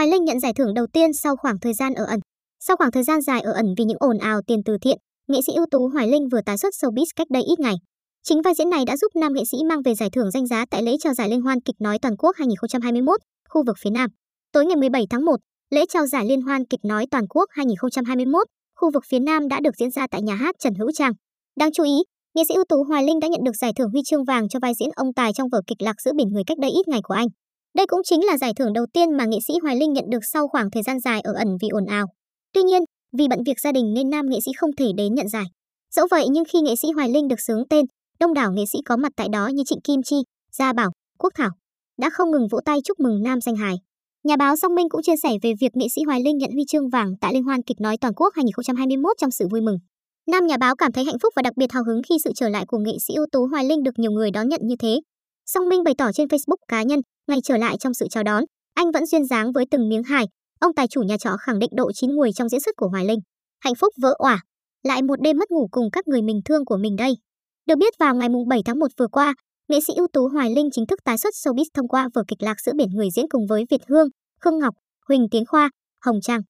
Hoài Linh nhận giải thưởng đầu tiên sau khoảng thời gian ở ẩn. Sau khoảng thời gian dài ở ẩn vì những ồn ào tiền từ thiện, nghệ sĩ ưu tú Hoài Linh vừa tái xuất showbiz cách đây ít ngày. Chính vai diễn này đã giúp nam nghệ sĩ mang về giải thưởng danh giá tại lễ trao giải Liên hoan kịch nói toàn quốc 2021, khu vực phía Nam. Tối ngày 17 tháng 1, lễ trao giải Liên hoan kịch nói toàn quốc 2021, khu vực phía Nam đã được diễn ra tại nhà hát Trần Hữu Trang. Đáng chú ý, nghệ sĩ ưu tú Hoài Linh đã nhận được giải thưởng huy chương vàng cho vai diễn ông Tài trong vở kịch Lạc giữa biển người cách đây ít ngày của anh. Đây cũng chính là giải thưởng đầu tiên mà nghệ sĩ Hoài Linh nhận được sau khoảng thời gian dài ở ẩn vì ồn ào. Tuy nhiên, vì bận việc gia đình nên nam nghệ sĩ không thể đến nhận giải. Dẫu vậy nhưng khi nghệ sĩ Hoài Linh được sướng tên, đông đảo nghệ sĩ có mặt tại đó như Trịnh Kim Chi, Gia Bảo, Quốc Thảo đã không ngừng vỗ tay chúc mừng nam danh hài. Nhà báo Song Minh cũng chia sẻ về việc nghệ sĩ Hoài Linh nhận huy chương vàng tại Liên hoan kịch nói toàn quốc 2021 trong sự vui mừng. Nam nhà báo cảm thấy hạnh phúc và đặc biệt hào hứng khi sự trở lại của nghệ sĩ ưu tú Hoài Linh được nhiều người đón nhận như thế. Song Minh bày tỏ trên Facebook cá nhân, ngày trở lại trong sự chào đón, anh vẫn duyên dáng với từng miếng hài. Ông tài chủ nhà trọ khẳng định độ chín mùi trong diễn xuất của Hoài Linh. Hạnh phúc vỡ òa, lại một đêm mất ngủ cùng các người mình thương của mình đây. Được biết vào ngày 7 tháng 1 vừa qua, nghệ sĩ ưu tú Hoài Linh chính thức tái xuất showbiz thông qua vở kịch Lạc giữa biển người diễn cùng với Việt Hương, Khương Ngọc, Huỳnh Tiến Khoa, Hồng Trang.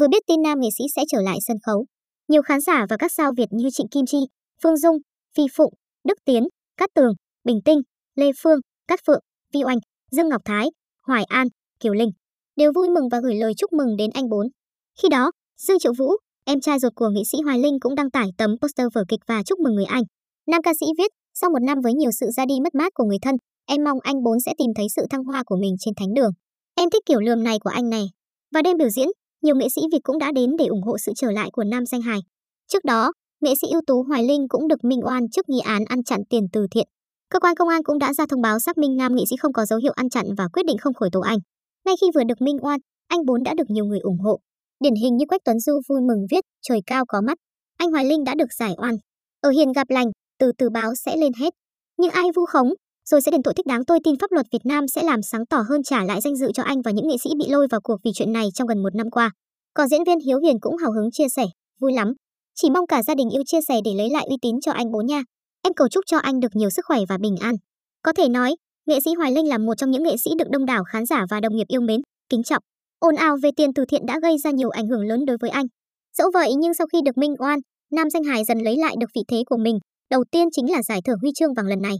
Vừa biết tin nam nghệ sĩ sẽ trở lại sân khấu, nhiều khán giả và các sao Việt như Trịnh Kim Chi, Phương Dung, Phi Phụng, Đức Tiến, Cát Tường, Bình Tinh, Lê Phương, Cát Phượng, Vi Oanh, Dương Ngọc Thái, Hoài An, Kiều Linh đều vui mừng và gửi lời chúc mừng đến anh bốn. Khi đó, Dương Triệu Vũ, em trai ruột của nghệ sĩ Hoài Linh cũng đăng tải tấm poster vở kịch và chúc mừng người anh. Nam ca sĩ viết, sau một năm với nhiều sự ra đi mất mát của người thân, em mong anh bốn sẽ tìm thấy sự thăng hoa của mình trên thánh đường. Em thích kiểu lườm này của anh này. Và đêm biểu diễn, nhiều nghệ sĩ Việt cũng đã đến để ủng hộ sự trở lại của nam danh hài. Trước đó, nghệ sĩ ưu tú Hoài Linh cũng được minh oan trước nghi án ăn chặn tiền từ thiện. Cơ quan công an cũng đã ra thông báo xác minh nam nghị sĩ không có dấu hiệu ăn chặn và quyết định không khởi tố anh. Ngay khi vừa được minh oan, anh bốn đã được nhiều người ủng hộ. Điển hình như Quách Tuấn Du vui mừng viết trời cao có mắt. Anh Hoài Linh đã được giải oan. Ở hiền gặp lành, từ từ báo sẽ lên hết. Nhưng ai vu khống, rồi sẽ đền tội thích đáng tôi tin pháp luật Việt Nam sẽ làm sáng tỏ hơn trả lại danh dự cho anh và những nghệ sĩ bị lôi vào cuộc vì chuyện này trong gần một năm qua. Còn diễn viên Hiếu Hiền cũng hào hứng chia sẻ, vui lắm. Chỉ mong cả gia đình yêu chia sẻ để lấy lại uy tín cho anh bố nha. Em cầu chúc cho anh được nhiều sức khỏe và bình an. Có thể nói, nghệ sĩ Hoài Linh là một trong những nghệ sĩ được đông đảo khán giả và đồng nghiệp yêu mến, kính trọng. Ồn ào về tiền từ thiện đã gây ra nhiều ảnh hưởng lớn đối với anh. Dẫu vậy nhưng sau khi được minh oan, nam danh hài dần lấy lại được vị thế của mình. Đầu tiên chính là giải thưởng huy chương vàng lần này.